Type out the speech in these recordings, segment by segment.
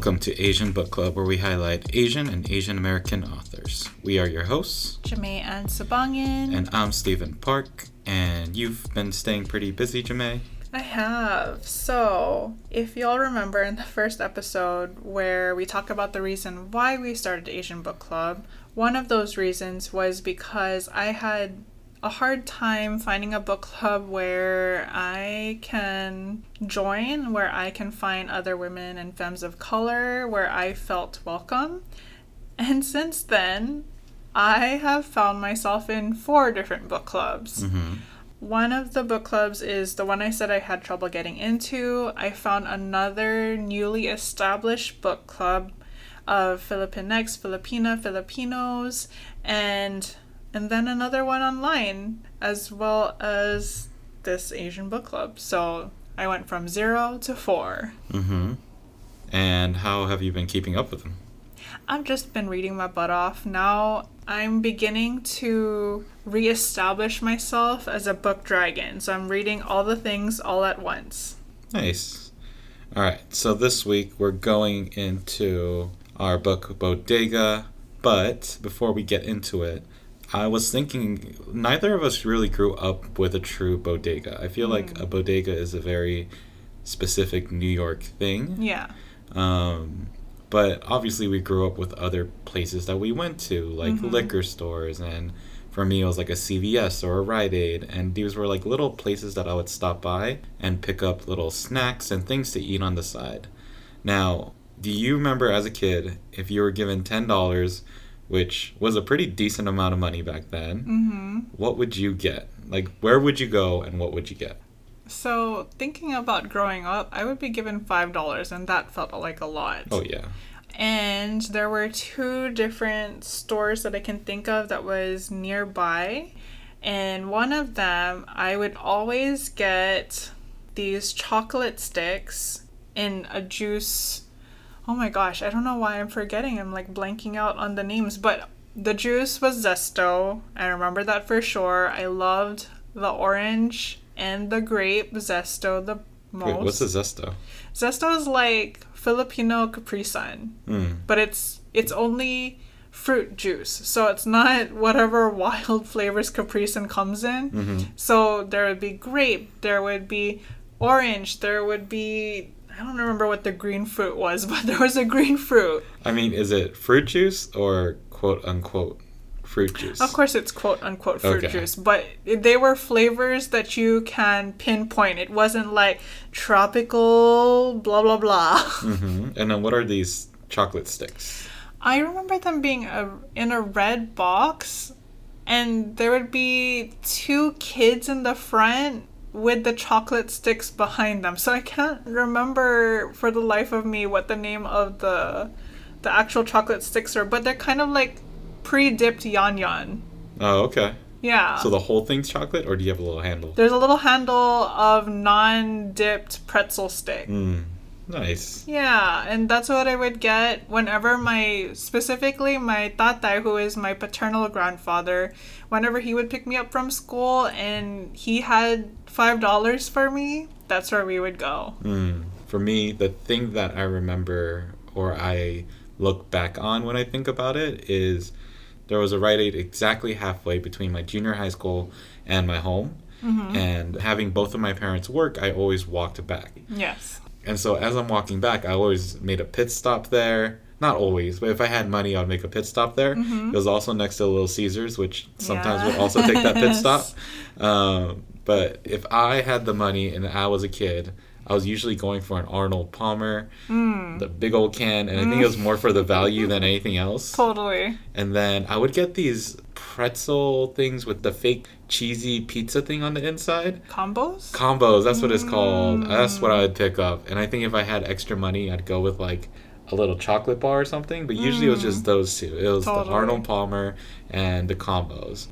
Welcome to Asian Book Club, where we highlight Asian and Asian American authors. We are your hosts, Jamae Ann Sabangan. and I'm Steven Park. And you've been staying pretty busy, Jamae. I have. So, if y'all remember in the first episode where we talk about the reason why we started Asian Book Club, one of those reasons was because I had a hard time finding a book club where I can join, where I can find other women and femmes of color, where I felt welcome. And since then, I have found myself in four different book clubs. Mm-hmm. One of the book clubs is the one I said I had trouble getting into. I found another newly established book club of Filipinx, Filipina, Filipinos, and and then another one online as well as this Asian book club. So I went from zero to four. Mm-hmm. And how have you been keeping up with them? I've just been reading my butt off. Now I'm beginning to reestablish myself as a book dragon. So I'm reading all the things all at once. Nice. All right, so this week we're going into our book Bodega, but before we get into it, I was thinking neither of us really grew up with a true bodega. I feel like a bodega is a very specific New York thing. Yeah. Um, but obviously, we grew up with other places that we went to, like Mhm. liquor stores, and for me, it was like a CVS or a Rite Aid, and these were like little places that I would stop by and pick up little snacks and things to eat on the side. Now, do you remember as a kid if you were given ten dollars, which was a pretty decent amount of money back then? Mm-hmm. What would you get? Like, where would you go, and what would you get? So thinking about growing up, I would be given five dollars, and that felt like a lot. Oh yeah. And there were two different stores that I can think of that was nearby. And one of them, I would always get these chocolate sticks in a juice. Oh my gosh, I don't know why I'm forgetting. I'm like blanking out on the names, but the juice was Zesto. I remember that for sure. I loved the orange and the grape Zesto the most. Wait, what's a Zesto? Zesto is like Filipino Capri Sun, Mm. but it's it's only fruit juice, so it's not whatever wild flavors Capri Sun comes in. hmm So there would be grape, there would be orange, there would be I don't remember what the green fruit was, but there was a green fruit. I mean, is it fruit juice or quote unquote fruit juice? Of course, it's quote unquote fruit Okay. juice, but they were flavors that you can pinpoint. It wasn't like tropical blah blah blah. hmm And then what are these chocolate sticks? I remember them being a, in a red box, and there would be two kids in the front with the chocolate sticks behind them. So I can't remember for the life of me what the name of the the actual chocolate sticks are, but they're kind of like pre-dipped yan yan. Oh, okay. Yeah. So the whole thing's chocolate, or do you have a little handle? There's a little handle of non-dipped pretzel stick. Mm, nice. Yeah, and that's what I would get whenever my specifically my tatai, who is my paternal grandfather, whenever he would pick me up from school and he had five dollars for me, that's where we would go. Mm. For me, the thing that I remember or I look back on when I think about it is there was a Rite Aid exactly halfway between my junior high school and my home. And having both of my parents work, I always walked back. Yes. And so as I'm walking back, I always made a pit stop there. Not always, but if I had money, I'd make a pit stop there. It was also next to a Little Caesars, which sometimes would also take that pit stop. Um, but if I had the money and I was a kid, I was usually going for an Arnold Palmer, Mm, the big old can, and I think it was more for the value than anything else. totally. And then I would get these pretzel things with the fake cheesy pizza thing on the inside. Combos? Combos, that's what it's called. That's what I would pick up. And I think if I had extra money, I'd go with like a little chocolate bar or something. But usually it was just those two. It was the Arnold Palmer and the combos.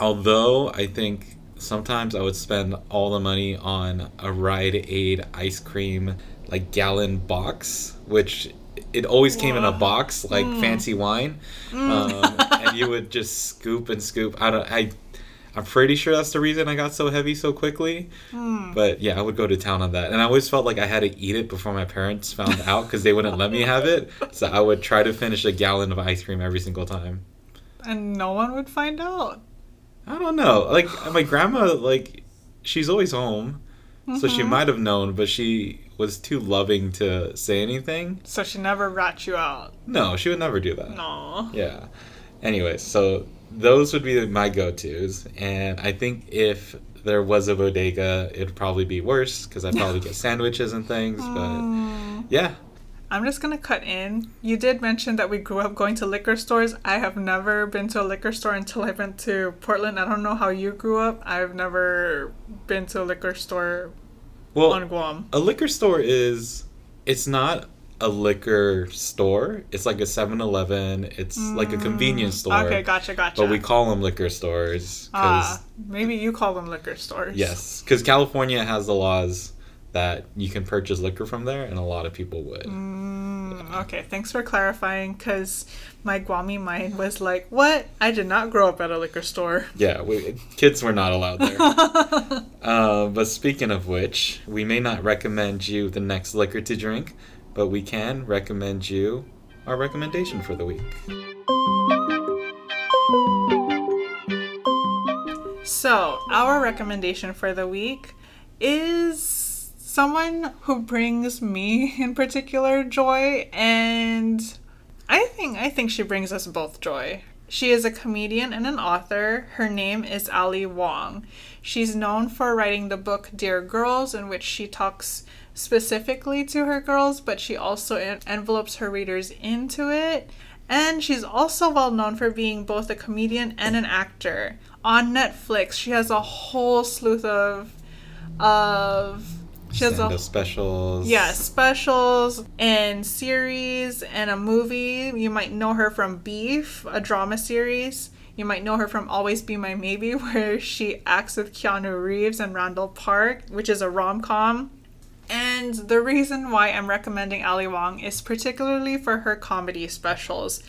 Although I think sometimes I would spend all the money on a Rite Aid ice cream like gallon box, which it always came in a box like Mm. fancy wine, um, and you would just scoop and scoop. I don't. I I'm pretty sure that's the reason I got so heavy so quickly. But yeah, I would go to town on that. And I always felt like I had to eat it before my parents found out because they wouldn't let me have it. So I would try to finish a gallon of ice cream every single time. And no one would find out. I don't know. Like my grandma, like she's always home, so she Mhm. might have known, but she was too loving to say anything. So she never rat you out. No, she would never do that. No. Yeah. Anyways, so those would be my go-tos, and I think if there was a bodega, it'd probably be worse because I'd probably get sandwiches and things. But Mm. yeah, I'm just gonna cut in. You did mention that we grew up going to liquor stores. I have never been to a liquor store until I went to Portland. I don't know how you grew up. I've never been to a liquor store well, on Guam. a liquor store is it's not a liquor store. It's like a 7-Eleven. It's like a convenience store. Mm. Okay, gotcha, gotcha. But we call them liquor stores ah, maybe you call them liquor stores. yes, because California has the laws that you can purchase liquor from there, and a lot of people would. Mm, okay, thanks for clarifying. Cause my Guami mind was like, "What? I did not grow up at a liquor store." Yeah, we, kids were not allowed there. uh, but speaking of which, we may not recommend you the next liquor to drink, but we can recommend you our recommendation for the week. So, our recommendation for the week is someone who brings me in particular joy and I think I think she brings us both joy. She is a comedian and an author. Her name is Ali Wong. She's known for writing the book Dear Girls in which she talks specifically to her girls, but she also en- envelopes her readers into it. And she's also well known for being both a comedian and an actor. On Netflix, she has a whole slew of of she has a specials. yeah, specials and series and a movie. You might know her from Beef, a drama series. You might know her from Always Be My Maybe, where she acts with Keanu Reeves and Randall Park, which is a rom com. And the reason why I'm recommending Ali Wong is particularly for her comedy specials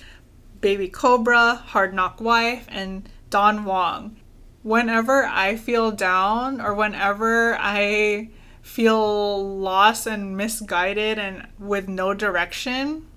Baby Cobra, Hard Knock Wife, and Don Wong. Whenever I feel down or whenever I feel lost and misguided and with no direction,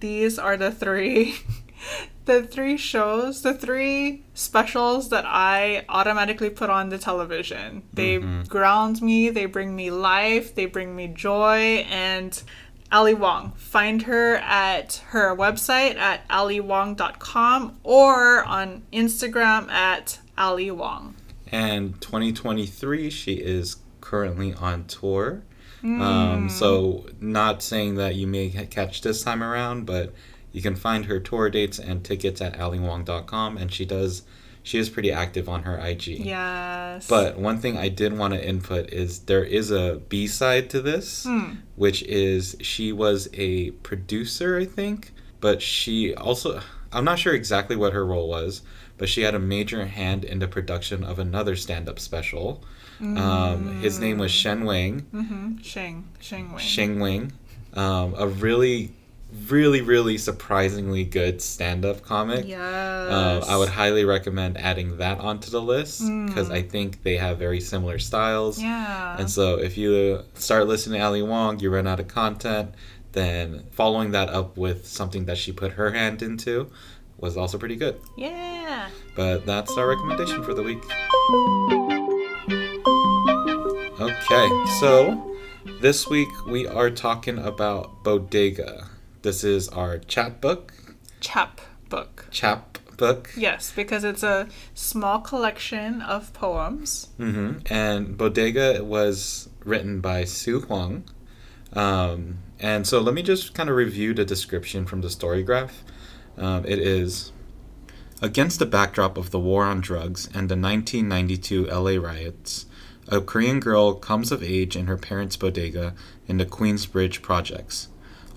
these are the three the three shows, the three specials that I automatically put on the television. They mm-hmm. ground me, they bring me life, they bring me joy and Ali Wong. Find her at her website at aliwong.com or on Instagram at Ali Wong. And 2023, she is currently on tour. Hmm. Um, so, not saying that you may catch this time around, but you can find her tour dates and tickets at aliwong.com. And she does, she is pretty active on her IG. Yes. But one thing I did want to input is there is a B side to this, Hmm. which is she was a producer, I think, but she also, I'm not sure exactly what her role was, but she had a major hand in the production of another stand up special. Um, his name was Shen Wang. Mm-hmm. Sheng. Sheng Wang. Sheng Wang, um, a really, really, really surprisingly good stand up comic. Yes. Uh, I would highly recommend adding that onto the list because I think they have very similar styles. Yeah. And so if you start listening to Ali Wong, you run out of content, then following that up with something that she put her hand into was also pretty good. yeah. But that's our recommendation for the week. Okay, so this week we are talking about Bodega. This is our chapbook, Chap book. chap book. Yes, because it's a small collection of poems. hmm And Bodega was written by Su Hwang. Um, and so let me just kind of review the description from the story graph. Um, it is Against the backdrop of the war on drugs and the 1992 LA riots, a Korean girl comes of age in her parents' bodega in the Queensbridge projects,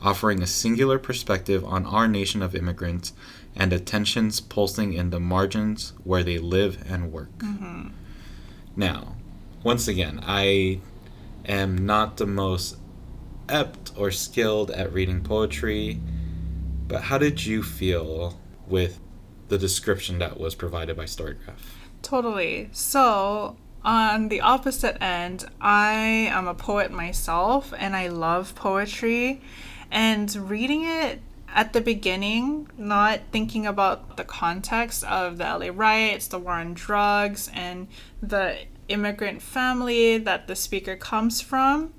offering a singular perspective on our nation of immigrants and the tensions pulsing in the margins where they live and work. Mm-hmm. Now, once again, I am not the most apt or skilled at reading poetry, but how did you feel with the description that was provided by Storygraph? Totally. So, on the opposite end, I am a poet myself and I love poetry. And reading it at the beginning, not thinking about the context of the LA riots, the war on drugs, and the immigrant family that the speaker comes from,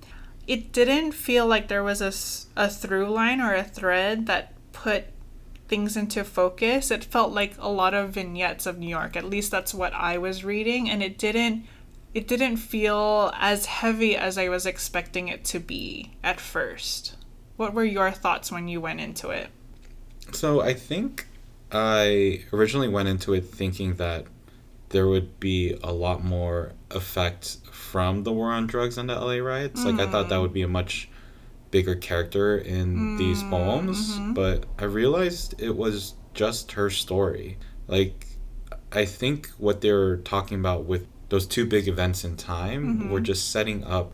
it didn't feel like there was a, a through line or a thread that put things into focus. It felt like a lot of vignettes of New York. At least that's what I was reading, and it didn't it didn't feel as heavy as I was expecting it to be at first. What were your thoughts when you went into it? So I think I originally went into it thinking that there would be a lot more effect from the war on drugs and the LA riots. Mm. Like I thought that would be a much bigger character in mm, these poems, mm-hmm. but I realized it was just her story. Like I think what they were talking about with those two big events in time mm-hmm. were just setting up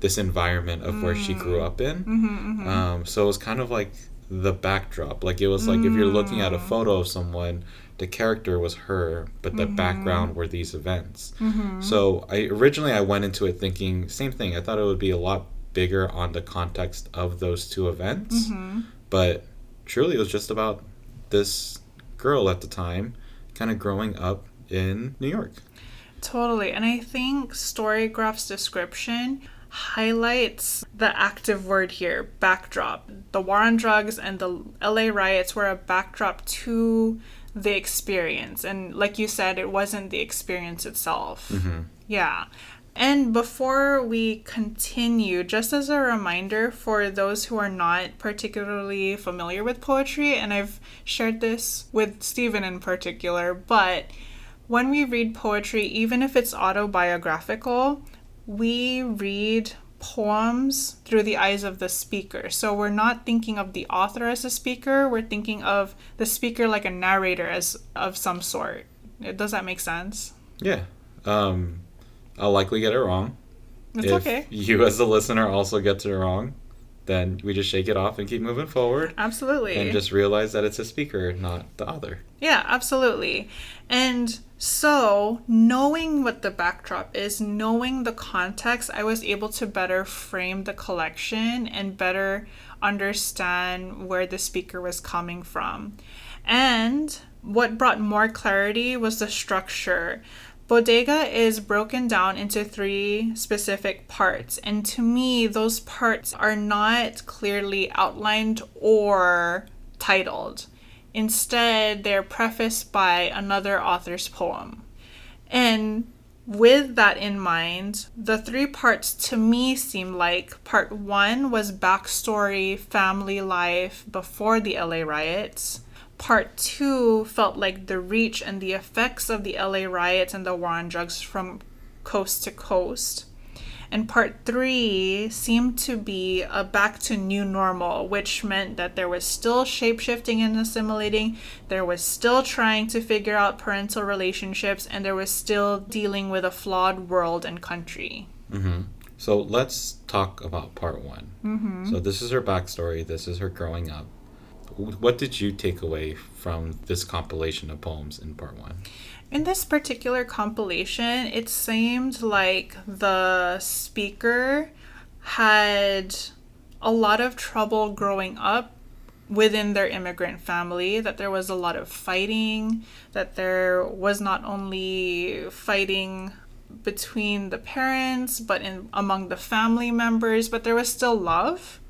this environment of mm. where she grew mm. up in. Mm-hmm, mm-hmm, um, so it was kind of like the backdrop. Like it was like if you're looking at a mm. photo of someone, the character was her, but the mm-hmm. background were these events. Mm-hmm. So I originally I went into it thinking same thing. I thought it would be a lot bigger on the context of those two events, mm-hmm. but truly it was just about this girl at the time, kind of growing up in New York. Totally, and I think Storygraph's description highlights the active word here backdrop. The war on drugs and the LA riots were a backdrop to the experience. And like you said, it wasn't the experience itself. Mm-hmm. Yeah. And before we continue, just as a reminder for those who are not particularly familiar with poetry, and I've shared this with Steven in particular, but when we read poetry, even if it's autobiographical, we read poems through the eyes of the speaker. So we're not thinking of the author as a speaker, we're thinking of the speaker like a narrator as of some sort. Does that make sense? Yeah. Um, I'll likely get it wrong. It's if okay. You as the listener also gets it wrong, then we just shake it off and keep moving forward. Absolutely. And just realize that it's a speaker, not the other. Yeah, absolutely. And so, knowing what the backdrop is, knowing the context, I was able to better frame the collection and better understand where the speaker was coming from. And what brought more clarity was the structure. Bodega is broken down into three specific parts, and to me, those parts are not clearly outlined or titled. Instead, they're prefaced by another author's poem. And with that in mind, the three parts to me seem like part one was backstory, family life before the LA riots. Part two felt like the reach and the effects of the LA riots and the war on drugs from coast to coast. And part three seemed to be a back to new normal, which meant that there was still shapeshifting and assimilating, there was still trying to figure out parental relationships, and there was still dealing with a flawed world and country. Mm-hmm. So let's talk about part one. Mm-hmm. So this is her backstory, this is her growing up. What did you take away from this compilation of poems in part one? In this particular compilation, it seemed like the speaker had a lot of trouble growing up within their immigrant family, that there was a lot of fighting, that there was not only fighting between the parents, but in among the family members, but there was still love.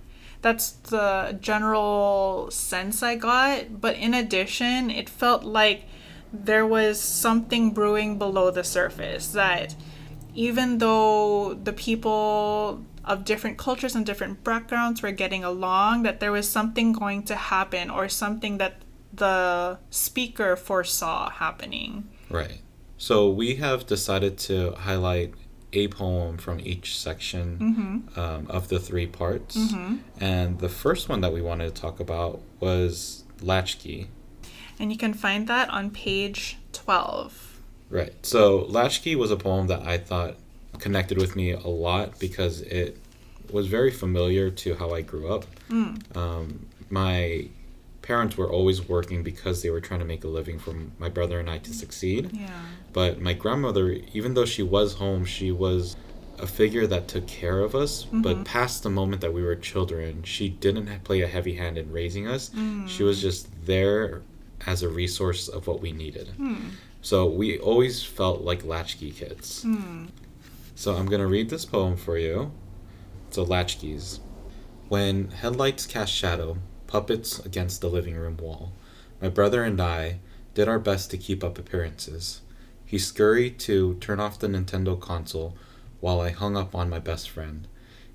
That's the general sense I got. But in addition, it felt like there was something brewing below the surface that even though the people of different cultures and different backgrounds were getting along, that there was something going to happen or something that the speaker foresaw happening. Right. So we have decided to highlight a poem from each section mm-hmm. um, of the three parts. Mm-hmm. And the first one that we wanted to talk about was Latchkey and you can find that on page 12. Right. So Latchkey was a poem that I thought connected with me a lot because it was very familiar to how I grew up. Mm. Um, my parents were always working because they were trying to make a living for my brother and I to succeed. Yeah. But my grandmother, even though she was home, she was a figure that took care of us. But mm-hmm. past the moment that we were children, she didn't play a heavy hand in raising us. Mm. She was just there as a resource of what we needed. Hmm. So we always felt like latchkey kids. Hmm. So I'm going to read this poem for you. So, latchkeys. When headlights cast shadow, puppets against the living room wall, my brother and I did our best to keep up appearances. He scurried to turn off the Nintendo console while I hung up on my best friend.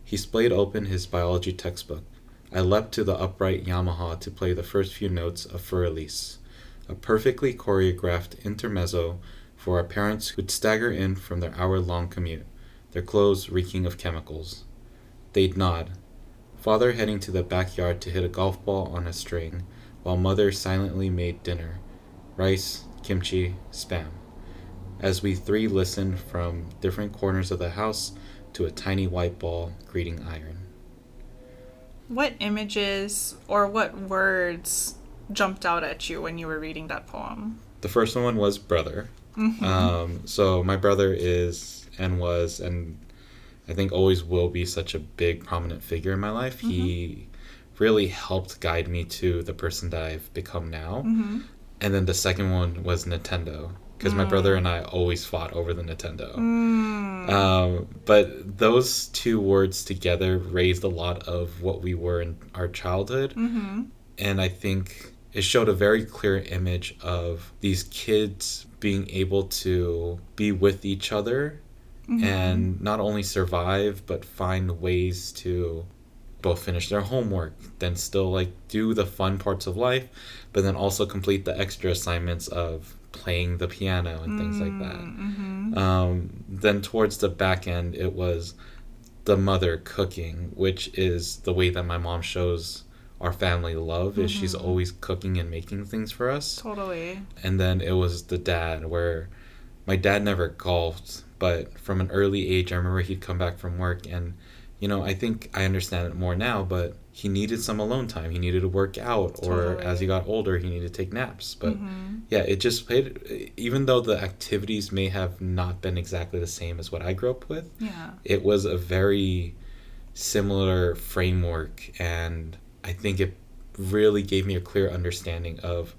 He splayed open his biology textbook. I leapt to the upright Yamaha to play the first few notes of Für Elise, a perfectly choreographed intermezzo for our parents who'd stagger in from their hour long commute, their clothes reeking of chemicals. They'd nod, father heading to the backyard to hit a golf ball on a string, while mother silently made dinner rice, kimchi, spam. As we three listened from different corners of the house to a tiny white ball greeting iron. What images or what words jumped out at you when you were reading that poem? The first one was brother. Um, so my brother is and was and I think always will be such a big prominent figure in my life. He mm-hmm. really helped guide me to the person that I've become now. Mm-hmm. And then the second one was Nintendo because my brother mm. and I always fought over the Nintendo. Mm. Um, but those two words together raised a lot of what we were in our childhood. Mm-hmm. And I think it showed a very clear image of these kids being able to be with each other Mm-hmm. and not only survive, but find ways to both finish their homework, then still like do the fun parts of life, but then also complete the extra assignments of playing the piano and things like that. Mm, mm-hmm. Um, then towards the back end, it was the mother cooking, which is the way that my mom shows our family love is she's mm-hmm. always cooking and making things for us. Totally. And then it was the dad where my dad never golfed, but from an early age I remember he'd come back from work and you know, I think I understand it more now, but he needed some alone time. He needed to work out, or as he got older, he needed to take naps. But mm-hmm. yeah, it just played, even though the activities may have not been exactly the same as what I grew up with, Yeah. it was a very similar framework. And I think it really gave me a clear understanding of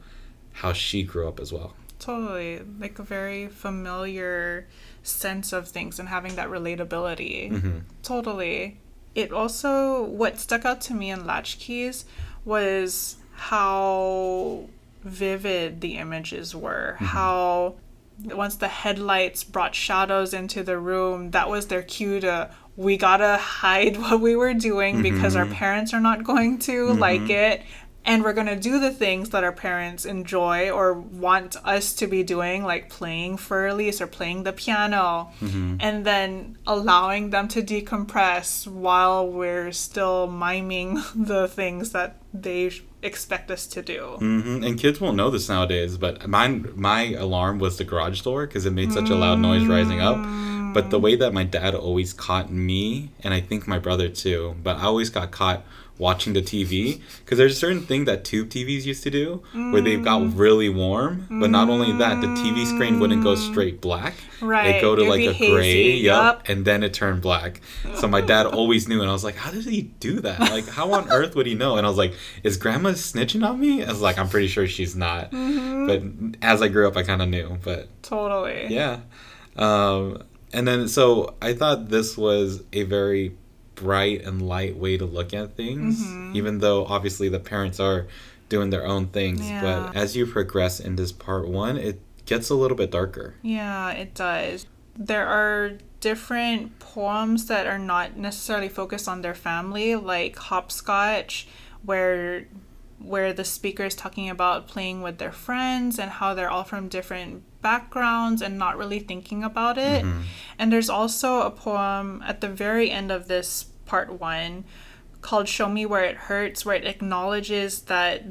how she grew up as well. Totally. Like a very familiar sense of things and having that relatability. hmm Totally. It also, what stuck out to me in Latchkeys was how vivid the images were. Mm-hmm. How, once the headlights brought shadows into the room, that was their cue to, we gotta hide what we were doing because our mm-hmm. parents are not going to mm-hmm. like it. And we're gonna do the things that our parents enjoy or want us to be doing, like playing Für Elise or playing the piano, and then allowing them to decompress while we're still miming the things that they sh- expect us to do. hmm And kids won't know this nowadays, but mine, my alarm was the garage door because it made such a loud noise rising up. But the way that my dad always caught me, and I think my brother too, but I always got caught watching the TV because there's a certain thing that tube TVs used to do where they got really warm, but not only that, the TV screen wouldn't go straight black. Right, It'd go to it'd like a hazy, gray, yup. and then it turned black. So my dad always knew, and I was like, how did he do that? Like, how on earth would he know? And I was like, is grandma snitching on me? I was like, I'm pretty sure she's not. But as I grew up, I kind of knew. But Totally. yeah. Um, and then, so I thought this was a very bright and light way to look at things, mm-hmm. even though obviously the parents are doing their own things. Yeah. But as you progress in this part one, it gets a little bit darker. Yeah, it does. There are different poems that are not necessarily focused on their family, like Hopscotch, where where the speaker is talking about playing with their friends and how they're all from different backgrounds and not really thinking about it. Mm-hmm. And there's also a poem at the very end of this part 1 called Show Me Where It Hurts where it acknowledges that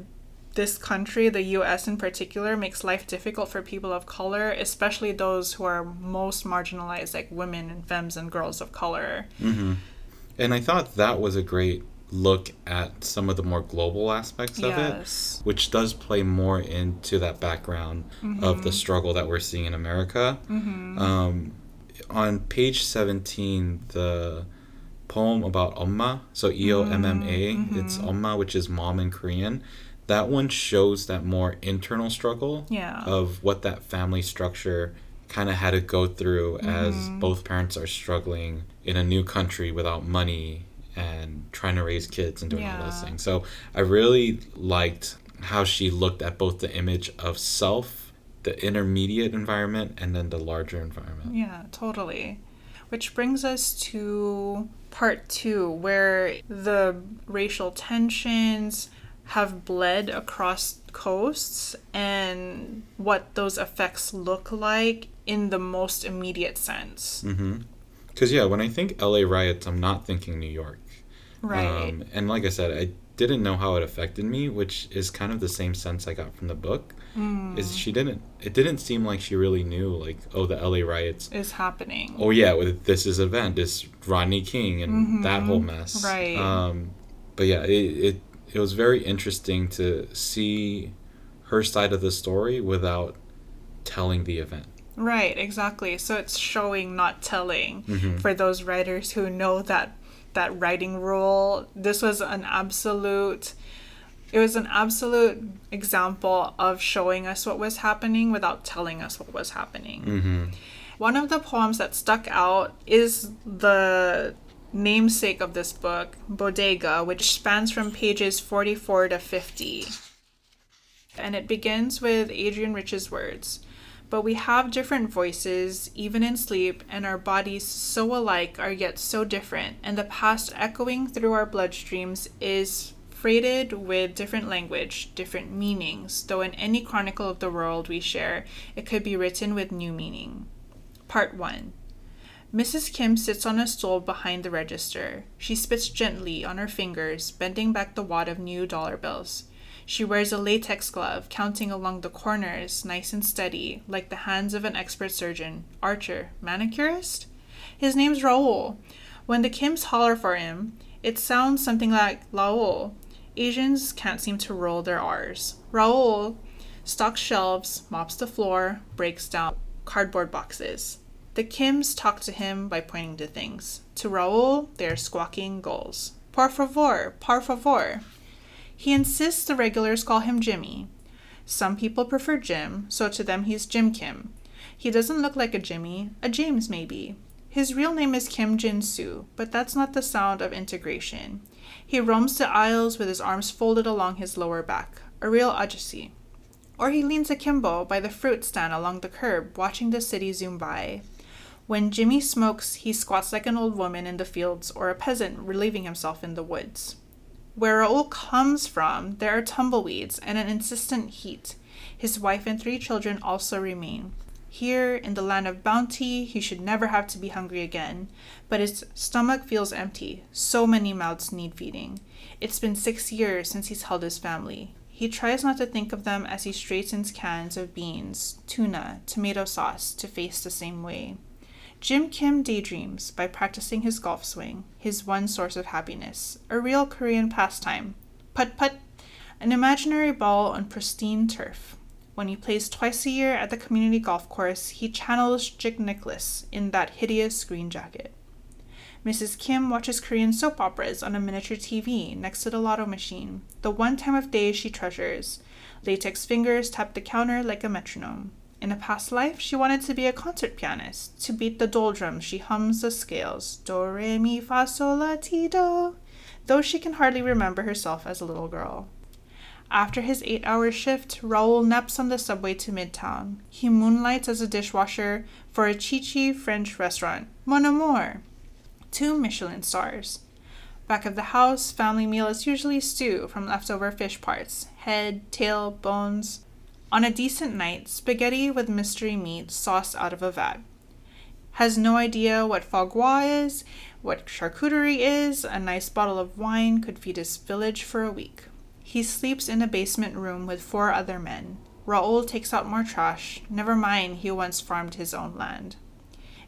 this country, the US in particular, makes life difficult for people of color, especially those who are most marginalized, like women and femmes and girls of color. Mm-hmm. And I thought that was a great look at some of the more global aspects of Yes. it, which does play more into that background of the mm-hmm. struggle that we're seeing in America. Mm-hmm. Um, on page 17, the poem about Omma, so E O M M A, mm-hmm. it's Omma, which is mom in Korean. That one shows that more internal struggle Yeah. of what that family structure kind of had to go through as both parents are struggling in a new country without money and trying to raise kids and doing all those things. So I really liked how she looked at both the image of self, the intermediate environment, and then the larger environment. Yeah, totally. Which brings us to part two, where the racial tensions have bled across coasts and what those effects look like in the most immediate sense. Mm-hmm. Because yeah, when I think LA riots, I'm not thinking New York. Right. Um, and like I said, I didn't know how it affected me, which is kind of the same sense I got from the book. Mm. Is she didn't? It didn't seem like she really knew, like, oh, the LA riots. is happening. Oh yeah, with this is event, this Rodney King and that whole mess. Right. Um, but yeah, it, it it was very interesting to see her side of the story without telling the event. Right, exactly. So it's showing, not telling. Mhm. For those writers who know that that writing rule, this was an absolute it was an absolute example of showing us what was happening without telling us what was happening. Mm-hmm. One of the poems that stuck out is the namesake of this book, Bodega, which spans from pages 44 to 50. And it begins with Adrienne Rich's words But we have different voices, even in sleep, and our bodies so alike are yet so different, and the past echoing through our bloodstreams is freighted with different language, different meanings, though in any chronicle of the world we share, it could be written with new meaning. Part 1 Mrs. Kim sits on a stool behind the register. She spits gently on her fingers, bending back the wad of new dollar bills. She wears a latex glove, counting along the corners, nice and steady, like the hands of an expert surgeon, archer, manicurist? His name's Raoul. When the Kims holler for him, it sounds something like Laol. Asians can't seem to roll their R's. Raoul stocks shelves, mops the floor, breaks down cardboard boxes. The Kims talk to him by pointing to things. To Raoul, they are squawking gulls. Por favor, por favor. He insists the regulars call him Jimmy. Some people prefer Jim, so to them he's Jim Kim. He doesn't look like a Jimmy, a James maybe. His real name is Kim Jin Soo, but that's not the sound of integration. He roams the aisles with his arms folded along his lower back, a real ajasi. Or he leans akimbo by the fruit stand along the curb, watching the city zoom by. When Jimmy smokes, he squats like an old woman in the fields or a peasant relieving himself in the woods. Where Raoul comes from, there are tumbleweeds and an insistent heat. His wife and three children also remain. Here, in the land of bounty, he should never have to be hungry again. But his stomach feels empty. So many mouths need feeding. It's been six years since he's held his family. He tries not to think of them as he straightens cans of beans, tuna, tomato sauce to face the same way. Jim Kim daydreams by practicing his golf swing, his one source of happiness, a real Korean pastime. Put put, an imaginary ball on pristine turf. When he plays twice a year at the community golf course, he channels Jack Nicklaus in that hideous green jacket. Mrs. Kim watches Korean soap operas on a miniature TV next to the lotto machine, the one time of day she treasures. Latex fingers tap the counter like a metronome. In a past life, she wanted to be a concert pianist. To beat the doldrums, she hums the scales do, re, mi, fa, sol, la, ti, do, though she can hardly remember herself as a little girl. After his eight hour shift, Raoul naps on the subway to Midtown. He moonlights as a dishwasher for a Chi-Chi French restaurant, Mon Amour. Two Michelin stars. Back of the house, family meal is usually stew from leftover fish parts head, tail, bones. On a decent night, spaghetti with mystery meat sauced out of a vat. Has no idea what foie gras is, what charcuterie is, a nice bottle of wine could feed his village for a week. He sleeps in a basement room with four other men. Raoul takes out more trash. Never mind, he once farmed his own land.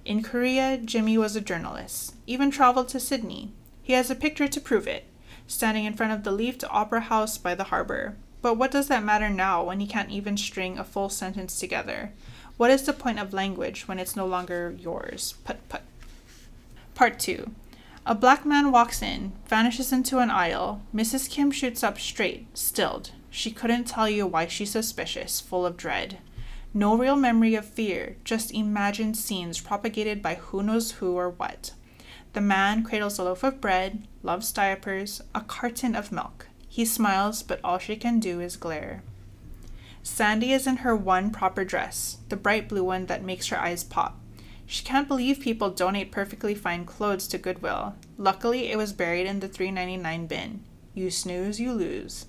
In Korea, Jimmy was a journalist, even traveled to Sydney. He has a picture to prove it. standing in front of the Leaf to Opera House by the harbor. But what does that matter now when he can't even string a full sentence together? What is the point of language when it's no longer yours? Put put. Part 2. A black man walks in, vanishes into an aisle. Mrs. Kim shoots up straight, stilled. She couldn't tell you why she's suspicious, full of dread. No real memory of fear, just imagined scenes propagated by who knows who or what. The man cradles a loaf of bread, loves diapers, a carton of milk. He smiles, but all she can do is glare. Sandy is in her one proper dress, the bright blue one that makes her eyes pop. She can't believe people donate perfectly fine clothes to Goodwill. Luckily, it was buried in the $3.99 bin. You snooze, you lose.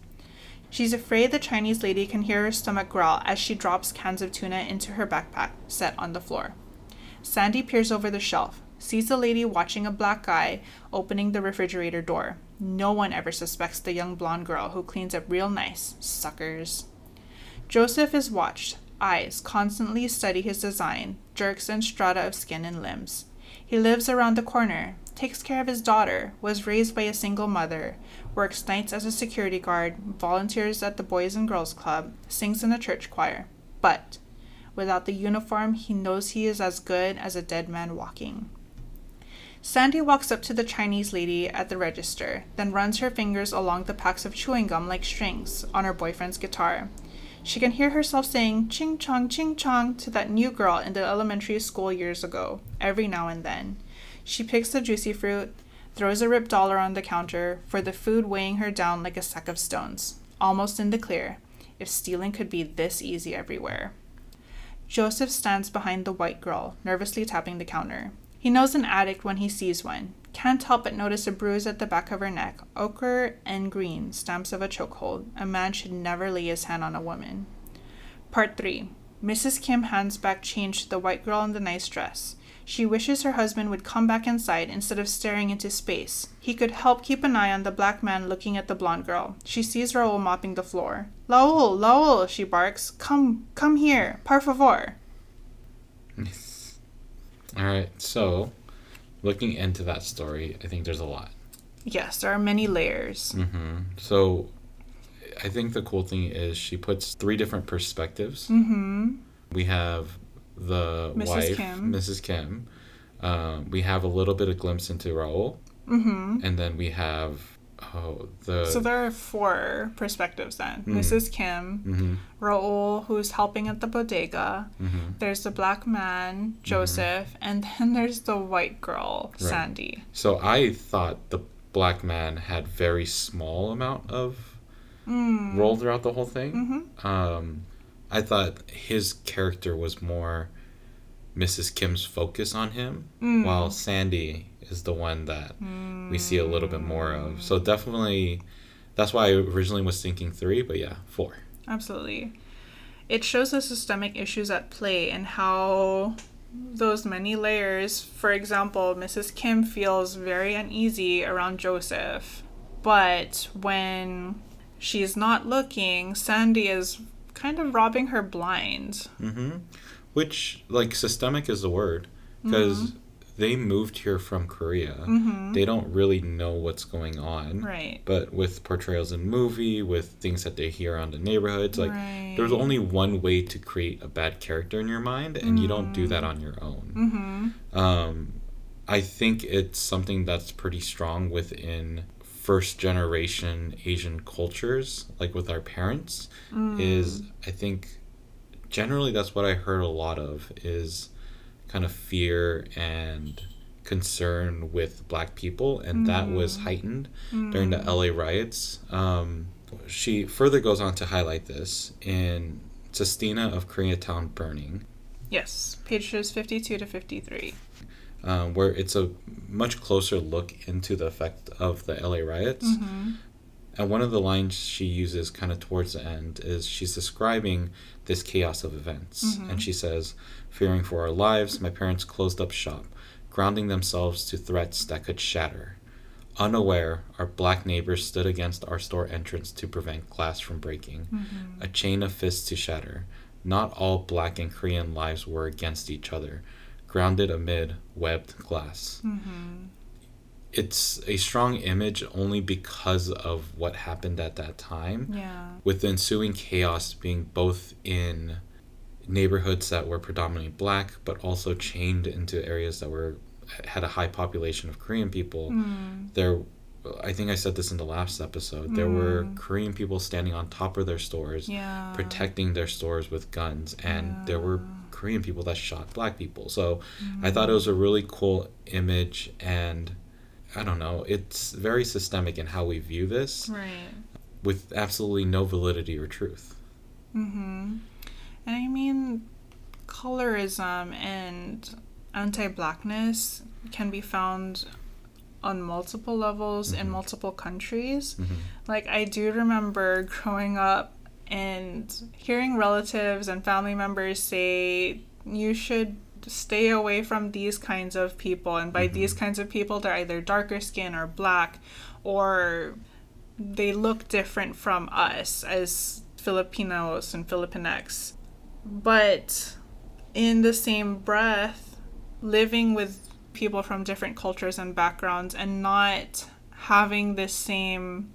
She's afraid the Chinese lady can hear her stomach growl as she drops cans of tuna into her backpack, set on the floor. Sandy peers over the shelf, sees the lady watching a black guy opening the refrigerator door. No one ever suspects the young blonde girl who cleans up real nice. Suckers. Joseph is watched. Eyes constantly study his design, jerks and strata of skin and limbs. He lives around the corner, takes care of his daughter, was raised by a single mother, works nights as a security guard, volunteers at the Boys and Girls Club, sings in the church choir. But without the uniform, he knows he is as good as a dead man walking. Sandy walks up to the Chinese lady at the register, then runs her fingers along the packs of chewing gum like strings on her boyfriend's guitar. She can hear herself saying ching chong ching chong to that new girl in the elementary school years ago, every now and then. She picks the juicy fruit, throws a ripped dollar on the counter for the food weighing her down like a sack of stones, almost in the clear, if stealing could be this easy everywhere. Joseph stands behind the white girl, nervously tapping the counter. He knows an addict when he sees one. Can't help but notice a bruise at the back of her neck, ochre and green, stamps of a chokehold. A man should never lay his hand on a woman. Part 3. Mrs. Kim hands back change to the white girl in the nice dress. She wishes her husband would come back inside instead of staring into space. He could help keep an eye on the black man looking at the blonde girl. She sees Raoul mopping the floor. Laul, Laul, she barks. Come, come here, par favor. All right, so looking into that story, I think there's a lot. Yes, there are many layers. hmm So I think the cool thing is she puts three different perspectives. Mm-hmm. We have the Mrs. wife, Kim. Mrs. Kim. Um, we have a little bit of glimpse into Raoul, Mm-hmm. and then we have oh the So there are four perspectives then. Mm. Mrs. Kim, hmm Raoul, who's helping at the bodega. hmm There's the black man, Joseph, and then there's the white girl, Right. Sandy. So I thought the black man had very small amount of Mm. role throughout the whole thing. Mm-hmm. Um, I thought his character was more Mrs. Kim's focus on him, Mm. while Sandy is the one that we see a little bit more of. So definitely, that's why I originally was thinking three, but yeah, four. Absolutely. It shows the systemic issues at play and how those many layers, for example, Mrs. Kim feels very uneasy around Joseph, but when she's not looking, Sandy is kind of robbing her blind. Mm-hmm. Which, like, systemic is the word, because they moved here from Korea. Mm-hmm. They don't really know what's going on. Right. But with portrayals in movie, with things that they hear on the neighborhoods, like right. there's only one way to create a bad character in your mind, and you don't do that on your own. Mm-hmm. Um, I think it's something that's pretty strong within first generation Asian cultures, like with our parents. Is I think generally that's what I heard a lot of is kind of fear and concern with black people, and that was heightened during the LA riots. Um, she further goes on to highlight this in Sestina of Koreatown Burning, Yes. Pages 52 to 53. um, where it's a much closer look into the effect of the LA riots. Mm-hmm. And one of the lines she uses kind of towards the end is she's describing this chaos of events. And she says, Fearing for our lives, my parents closed up shop, grounding themselves to threats that could shatter. Unaware, our black neighbors stood against our store entrance to prevent glass from breaking, a chain of fists to shatter. Not all black and Korean lives were against each other, grounded amid webbed glass. Mm-hmm. it's a strong image only because of what happened at that time Yeah. with the ensuing chaos being both in neighborhoods that were predominantly black but also chained into areas that were had a high population of korean people Mm. there i think i said this in the last episode there were korean people standing on top of their stores Yeah. protecting their stores with guns and there were korean people that shot black people so Mm. i thought it was a really cool image and i don't know it's very systemic in how we view this Right. with absolutely no validity or truth Mm-hmm. And I mean, colorism and anti-blackness can be found on multiple levels in mm-hmm. multiple countries. Mm-hmm. Like I do remember growing up and hearing relatives and family members say you should stay away from these kinds of people and by these mm-hmm. kinds of people they're either darker skin or black or they look different from us as Filipinos and Filipinx. But in the same breath, living with people from different cultures and backgrounds and not having this same,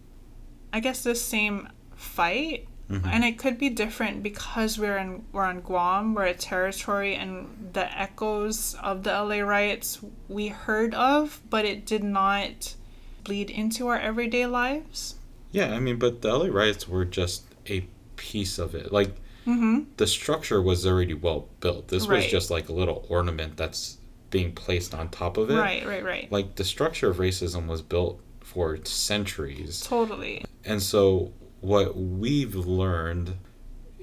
I guess, this same fight. Mm-hmm. And it could be different because we're in we're on Guam, we're a territory, and the echoes of the LA riots we heard of, but it did not bleed into our everyday lives. yeah i mean but the la riots were just a piece of it like Mm-hmm. the structure was already well built this was just like a little ornament that's being placed on top of it Right, right, right. like the structure of racism was built for centuries Totally. and so what we've learned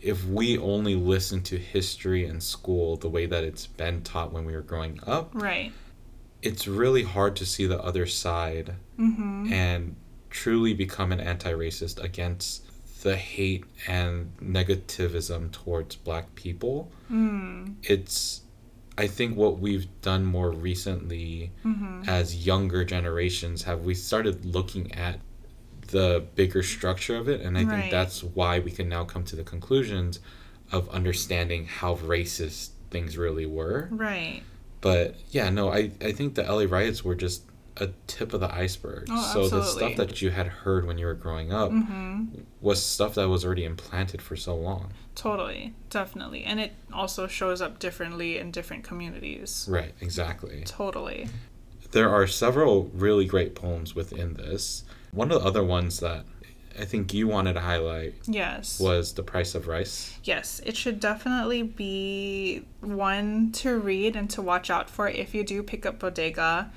if we only listen to history in school the way that it's been taught when we were growing up Right. it's really hard to see the other side Mm-hmm. and truly become an anti-racist against the hate and negativism towards black people Mm. it's i think what we've done more recently Mm-hmm. as younger generations have we started looking at the bigger structure of it and i Right. think that's why we can now come to the conclusions of understanding how racist things really were Right. but yeah no i, I think the la riots were just a tip of the iceberg Oh, so the stuff that you had heard when you were growing up Mm-hmm. was stuff that was already implanted for so long Totally. Definitely. And it also shows up differently in different communities. right exactly Totally. there are several really great poems within this one of the other ones that i think you wanted to highlight Yes. was the price of rice Yes, it should definitely be one to read and to watch out for if you do pick up Bodega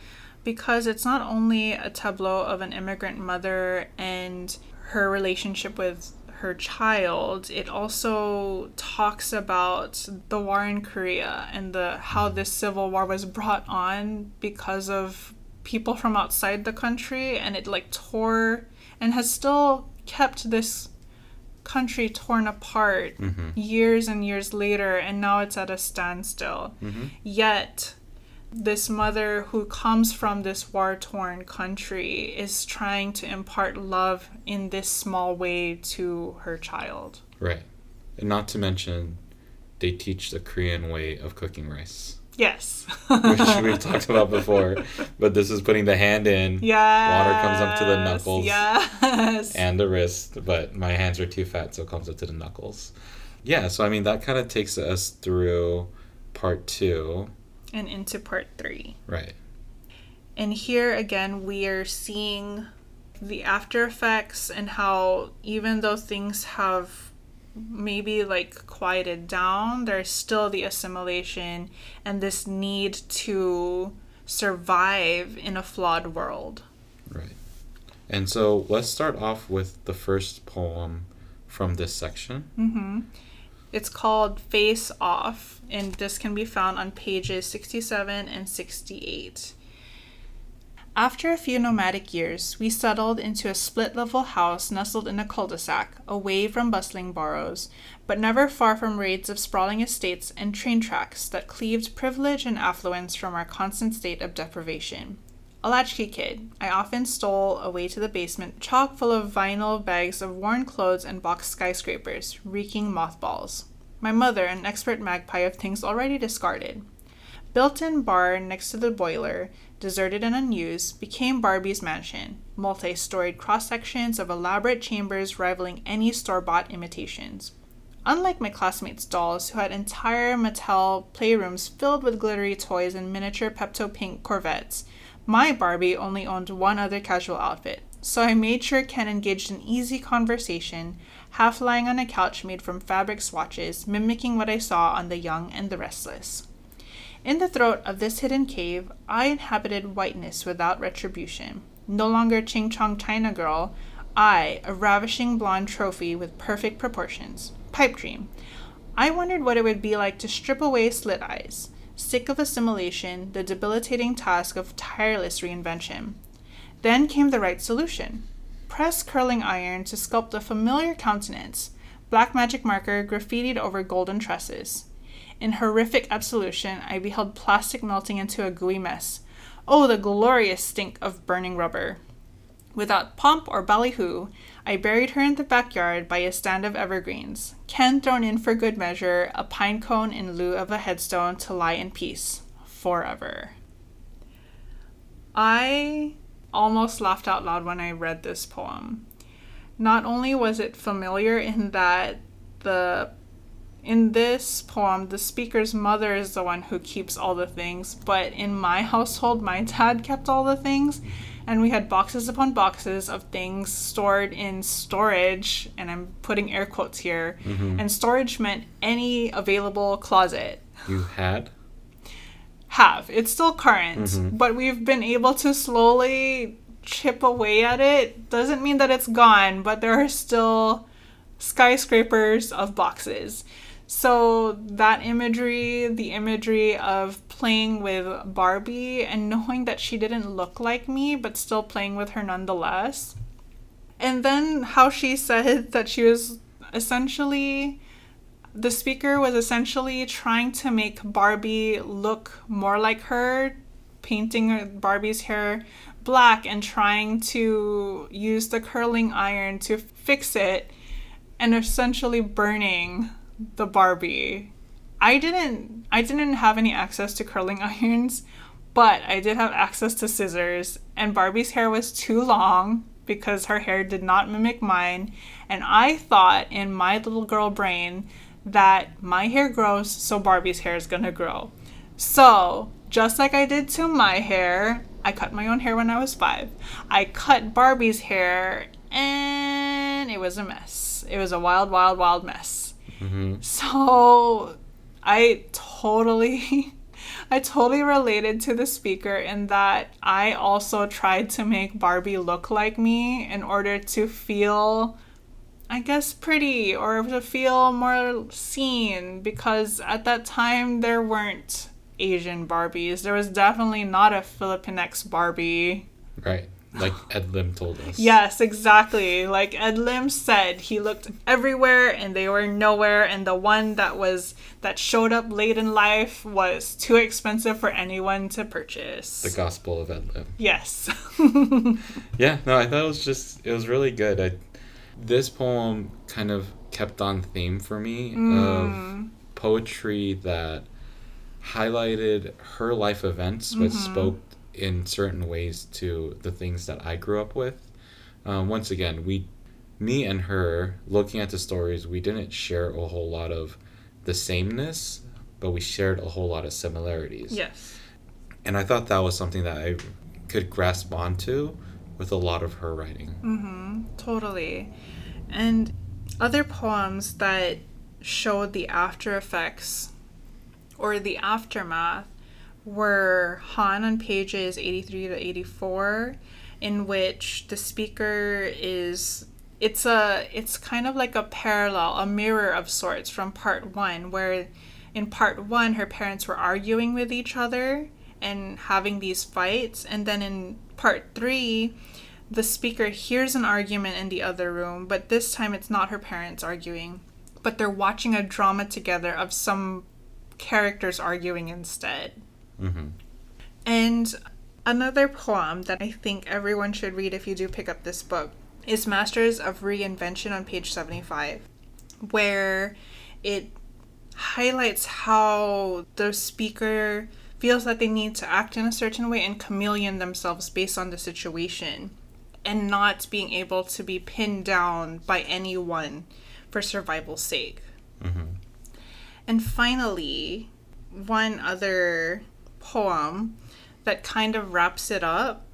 because it's not only a tableau of an immigrant mother and her relationship with her child, it also talks about the war in Korea and the how this civil war was brought on because of people from outside the country and it like tore and has still kept this country torn apart mm-hmm. years and years later, and now it's at a standstill. Mm-hmm. Yet, this mother who comes from this war torn country is trying to impart love in this small way to her child. right and not to mention they teach the korean way of cooking rice Yes. which we've talked about before but this is putting the hand in Yes. Water comes up to the knuckles. Yes. and the wrist, but my hands are too fat, so it comes up to the knuckles. Yeah, so I mean, that kind of takes us through part two. And into part three. Right. And here again, we are seeing the after effects and how even though things have maybe like quieted down, there's still the assimilation and this need to survive in a flawed world. Right. And so let's start off with the first poem from this section. hmm It's called Face Off, and this can be found on pages 67 and 68. After a few nomadic years, we settled into a split level house nestled in a cul de sac, away from bustling boroughs, but never far from raids of sprawling estates and train tracks that cleaved privilege and affluence from our constant state of deprivation. A latchkey kid, I often stole away to the basement, chock full of vinyl bags of worn clothes and boxed skyscrapers, reeking mothballs. My mother, an expert magpie of things already discarded. built in bar next to the boiler, deserted and unused, became Barbie's mansion. Multi storied cross sections of elaborate chambers rivaling any store bought imitations. Unlike my classmates' dolls, who had entire Mattel playrooms filled with glittery toys and miniature Pepto Pink Corvettes, my Barbie only owned one other casual outfit. So I made sure Ken engaged in easy conversation, half lying on a couch made from fabric swatches, mimicking what I saw on The Young and the Restless. In the throat of this hidden cave, I inhabited whiteness without retribution. No longer Ching Chong China girl, I, a ravishing blonde trophy with perfect proportions. Pipe dream. I wondered what it would be like to strip away slit eyes, sick of assimilation, the debilitating task of tireless reinvention. Then came the right solution. Press curling iron to sculpt a familiar countenance, black magic marker graffitied over golden tresses. In horrific absolution, I beheld plastic melting into a gooey mess. Oh, the glorious stink of burning rubber! Without pomp or ballyhoo, I buried her in the backyard by a stand of evergreens, Ken thrown in for good measure, a pine cone in lieu of a headstone to lie in peace forever. I almost laughed out loud when I read this poem. Not only was it familiar in that the in this poem, the speaker's mother is the one who keeps all the things, but in my household, my dad kept all the things and we had boxes upon boxes of things stored in storage and i'm putting air quotes here Mm-hmm. and storage meant any available closet You had? have it's still current Mhm. but we've been able to slowly chip away at it doesn't mean that it's gone but there are still skyscrapers of boxes so that imagery the imagery of playing with barbie and knowing that she didn't look like me but still playing with her nonetheless and then how she said that she was essentially the speaker was essentially trying to make Barbie look more like her, painting Barbie's hair black and trying to use the curling iron to fix it and essentially burning the Barbie. I didn't I didn't have any access to curling irons, but I did have access to scissors and Barbie's hair was too long because her hair did not mimic mine and I thought in my little girl brain that my hair grows so Barbie's hair is going to grow. So, just like I did to my hair, I cut my own hair when I was 5. I cut Barbie's hair and it was a mess. It was a wild wild wild mess. Mm-hmm. So I totally I totally related to the speaker in that I also tried to make Barbie look like me in order to feel I guess pretty or to feel more seen because at that time there weren't Asian Barbies. There was definitely not a Filipinx Barbie. Right. Like Ed Lim told us. Yes, exactly. Like Ed Lim said, he looked everywhere and they were nowhere and the one that was that showed up late in life was too expensive for anyone to purchase. The Gospel of Ed Lim. yes. Yeah, no, I thought it was just it was really good. I this poem kind of kept on theme for me of Mm. poetry that highlighted her life events but Mhm. spoke in certain ways to the things that I grew up with. Um, once again, we me and her looking at the stories, we didn't share a whole lot of the sameness, but we shared a whole lot of similarities. yes. And I thought that was something that I could grasp onto with a lot of her writing. Mm-hmm. Totally. And other poems that showed the after effects or the aftermath were Han on pages 83 to 84 in which the speaker is it's a it's kind of like a parallel a mirror of sorts from part 1 where in part 1 her parents were arguing with each other and having these fights. And then in part 3 the speaker hears an argument in the other room but this time it's not her parents arguing but they're watching a drama together of some characters arguing instead hmm and another poem that I think everyone should read if you do pick up this book is Masters of Reinvention on page 75, where it highlights how the speaker feels that they need to act in a certain way and chameleon themselves based on the situation and not being able to be pinned down by anyone for survival's sake. And finally, one other poem that kind of wraps it up,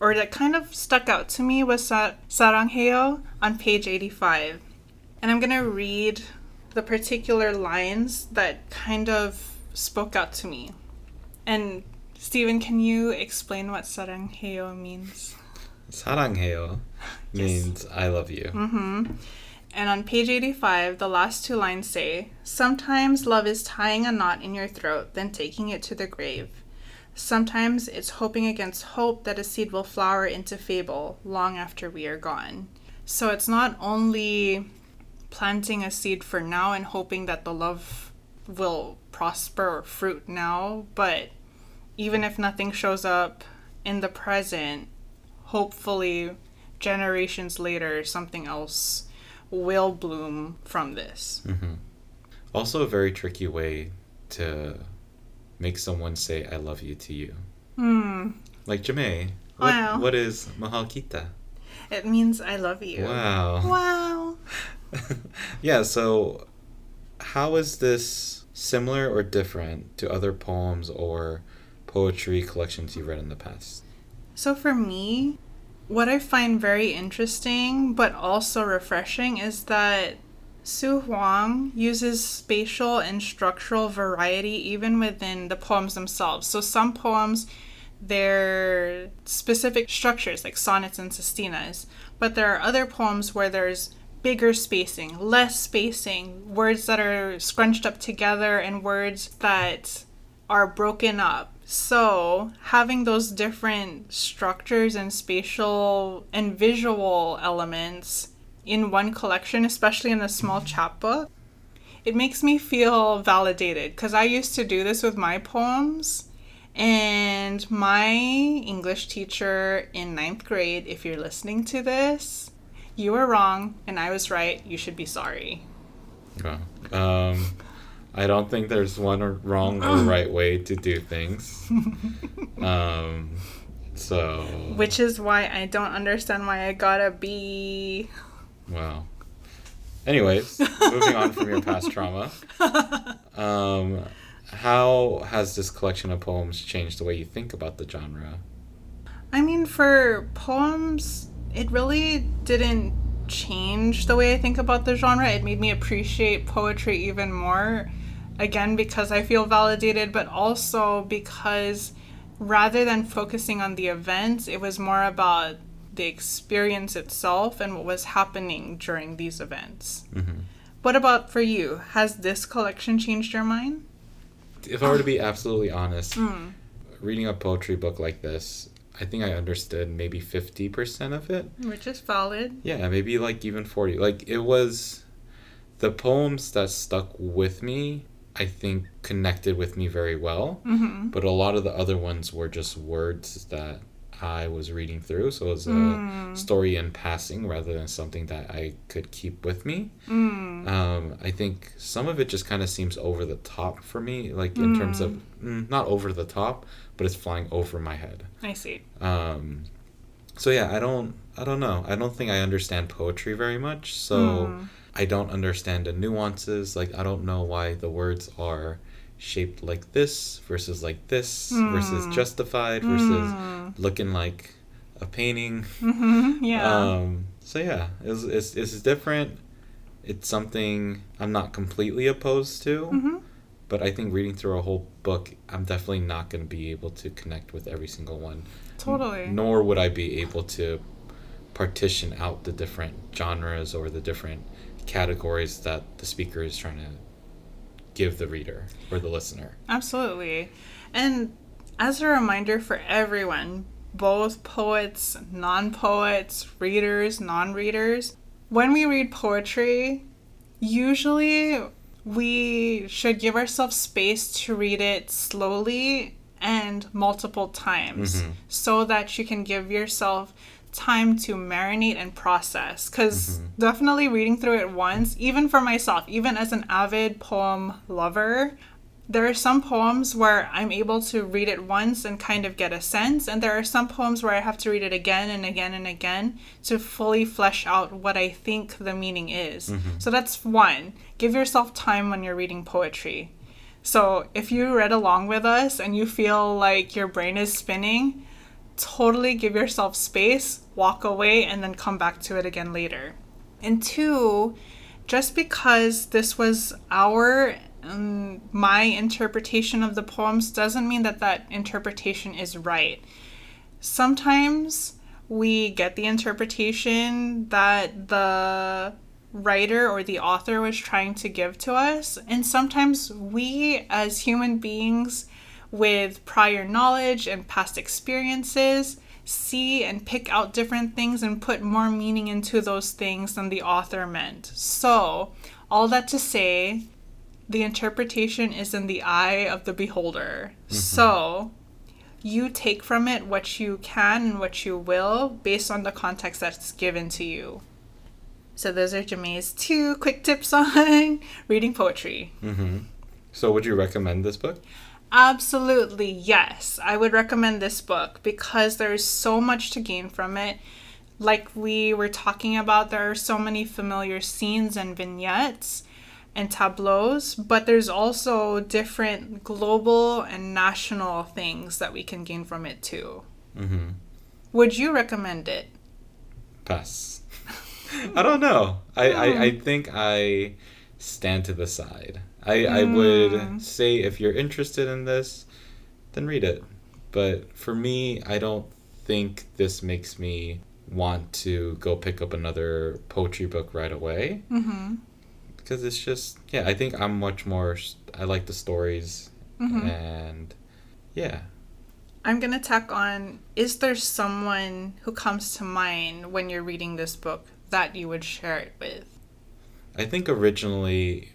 or that kind of stuck out to me, was Sa- Saranghae on page 85. And I'm going to read the particular lines that kind of spoke out to me. And Steven, can you explain what Saranghae means? Saranghae yes. means I love you. Mm-hmm. And on page 85, the last two lines say Sometimes love is tying a knot in your throat, then taking it to the grave. Sometimes it's hoping against hope that a seed will flower into fable long after we are gone. So it's not only planting a seed for now and hoping that the love will prosper or fruit now, but even if nothing shows up in the present, hopefully generations later something else will bloom from this. Mm-hmm. Also, a very tricky way to make someone say "I love you" to you. Hmm. Like Jamae, what, Wow. what is mahal kita? It means I love you. Wow. Wow. yeah. So, how is this similar or different to other poems or poetry collections you've read in the past? So for me, what I find very interesting but also refreshing is that Su Hwang uses spatial and structural variety even within the poems themselves. So some poems they're specific structures like sonnets and sestinas, but there are other poems where there's bigger spacing, less spacing, words that are scrunched up together and words that are broken up. So, having those different structures and spatial and visual elements in one collection, especially in a small chapbook, it makes me feel validated because I used to do this with my poems. And my English teacher in ninth grade, if you're listening to this, you were wrong and I was right. You should be sorry. Wow. Um, I don't think there's one or wrong or right way to do things. Um, so. Which is why I don't understand why I gotta be. Wow. Anyways, moving on from your past trauma. Um, how has this collection of poems changed the way you think about the genre? I mean, for poems, it really didn't change the way I think about the genre. It made me appreciate poetry even more. Again, because I feel validated, but also because rather than focusing on the events, it was more about the experience itself and what was happening during these events. What about for you? Has this collection changed your mind? If I were to be absolutely honest, reading a poetry book like this, I think I understood maybe 50% of it. Which is valid. Yeah, maybe like even 40. Like it was the poems that stuck with me, I think connected with me very well. Mm-hmm. But a lot of the other ones were just words that I was reading through. So it was a Mm. story in passing rather than something that I could keep with me. Mm. Um, I think some of it just kind of seems over the top for me, like in terms of mm, not over the top, but it's flying over my head. I see. Um, so yeah, I don't, I don't know. I don't think I understand poetry very much. So Hmm. I don't understand the nuances. Like I don't know why the words are shaped like this versus like this versus Hmm. justified versus looking like a painting. Mm-hmm. Yeah. Um, so yeah, it's, it's, it's different. It's something I'm not completely opposed to, Mm-hmm. but I think reading through a whole book, I'm definitely not going to be able to connect with every single one. Totally. Nor would I be able to partition out the different genres or the different categories that the speaker is trying to give the reader or the listener. Absolutely. And as a reminder for everyone, both poets, non poets, readers, non readers, when we read poetry, usually we should give ourselves space to read it slowly and multiple times mm-hmm. so that you can give yourself time to marinate and process because mm-hmm. definitely reading through it once even for myself even as an avid poem lover there are some poems where I'm able to read it once and kind of get a sense, and there are some poems where I have to read it again and again and again to fully flesh out what I think the meaning is. Mm-hmm. So that's one. Give yourself time when you're reading poetry. So if you read along with us and you feel like your brain is spinning, totally give yourself space, walk away, and then come back to it again later. And two, just because this was our um, my interpretation of the poems doesn't mean that that interpretation is right. Sometimes we get the interpretation that the writer or the author was trying to give to us, and sometimes we, as human beings with prior knowledge and past experiences, see and pick out different things and put more meaning into those things than the author meant. So, all that to say, the interpretation is in the eye of the beholder. So, you take from it what you can and what you will based on the context that's given to you. So, those are Jamae's two quick tips on reading poetry. Mm-hmm. So, would you recommend this book? Absolutely, yes. I would recommend this book because there's so much to gain from it. Like we were talking about, there are so many familiar scenes and vignettes and tableaus, but there's also different global and national things that we can gain from it too. Mm-hmm. Would you recommend it? Pass. I don't know. I, I, I think I stand to the side. I, I would say if you're interested in this, then read it. But for me, I don't think this makes me want to go pick up another poetry book right away. Mm-hmm. Because it's just, yeah, I think I'm much more, I like the stories. And yeah. I'm going to tack on Is there someone who comes to mind when you're reading this book that you would share it with? I think originally,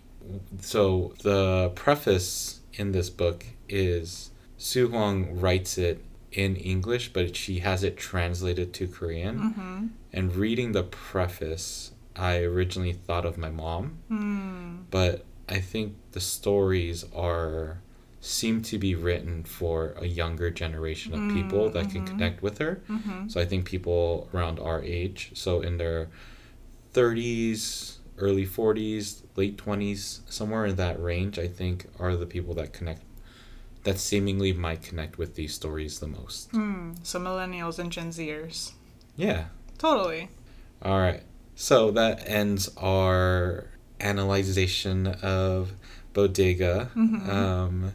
so the preface in this book is Su Hwang writes it in English, but she has it translated to Korean. Mm-hmm. And reading the preface, I originally thought of my mom, Hmm. but I think the stories are seem to be written for a younger generation of people that can connect with her. Mm-hmm. So I think people around our age, so in their 30s, early 40s, late 20s, somewhere in that range, I think are the people that connect that seemingly might connect with these stories the most. Hmm. So millennials and Gen Zers. Yeah. Totally. All right. So that ends our analyzation of Bodega. Um,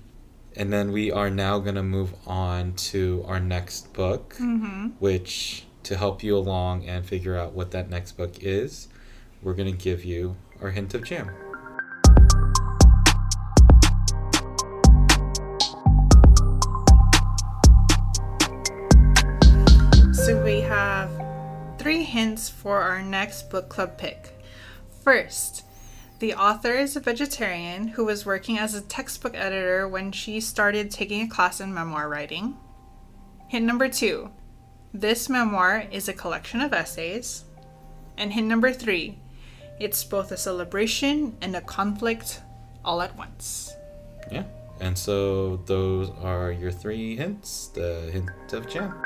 and then we are now going to move on to our next book, Mm-hmm. which, to help you along and figure out what that next book is, we're going to give you our hint of jam. So we have three hints for our next book club pick. First, the author is a vegetarian who was working as a textbook editor when she started taking a class in memoir writing. Hint number two, this memoir is a collection of essays. And hint number three, it's both a celebration and a conflict all at once. Yeah. And so those are your three hints the hint of jam.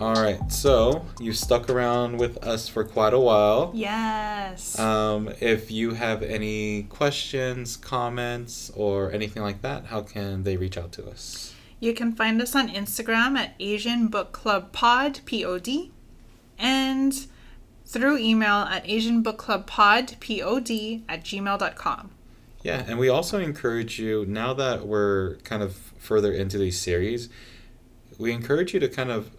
All right, so you stuck around with us for quite a while. Yes. Um, if you have any questions, comments, or anything like that, how can they reach out to us? You can find us on Instagram at Asian Book Club Pod, P O D, and through email at Asian Book Club Pod, P O D, at gmail.com. Yeah, and we also encourage you, now that we're kind of further into these series, we encourage you to kind of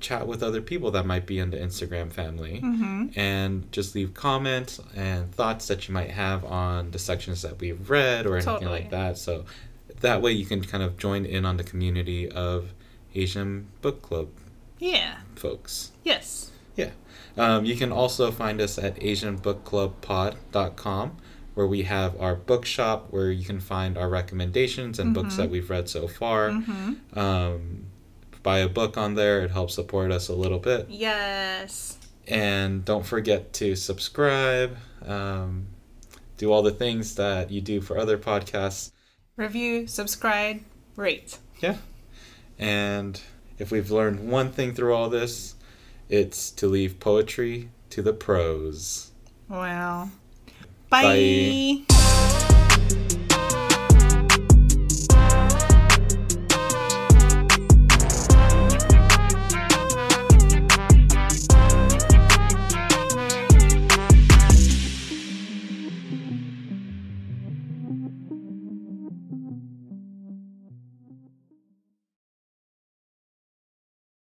chat with other people that might be in the Instagram family Mm-hmm. and just leave comments and thoughts that you might have on the sections that we've read or anything Totally. like that. So that way you can kind of join in on the community of Asian book club Yeah. folks. Yes. Um, you can also find us at AsianBookClubPod.com, where we have our bookshop where you can find our recommendations and mm-hmm. books that mm-hmm. we've read so far. Mm-hmm. Um, buy a book on there, it helps support us a little bit. Yes. And don't forget to subscribe, um, do all the things that you do for other podcasts. Review, subscribe, rate. Yeah. And if we've learned one thing through all this, it's to leave poetry to the prose. Wow. Bye. Bye.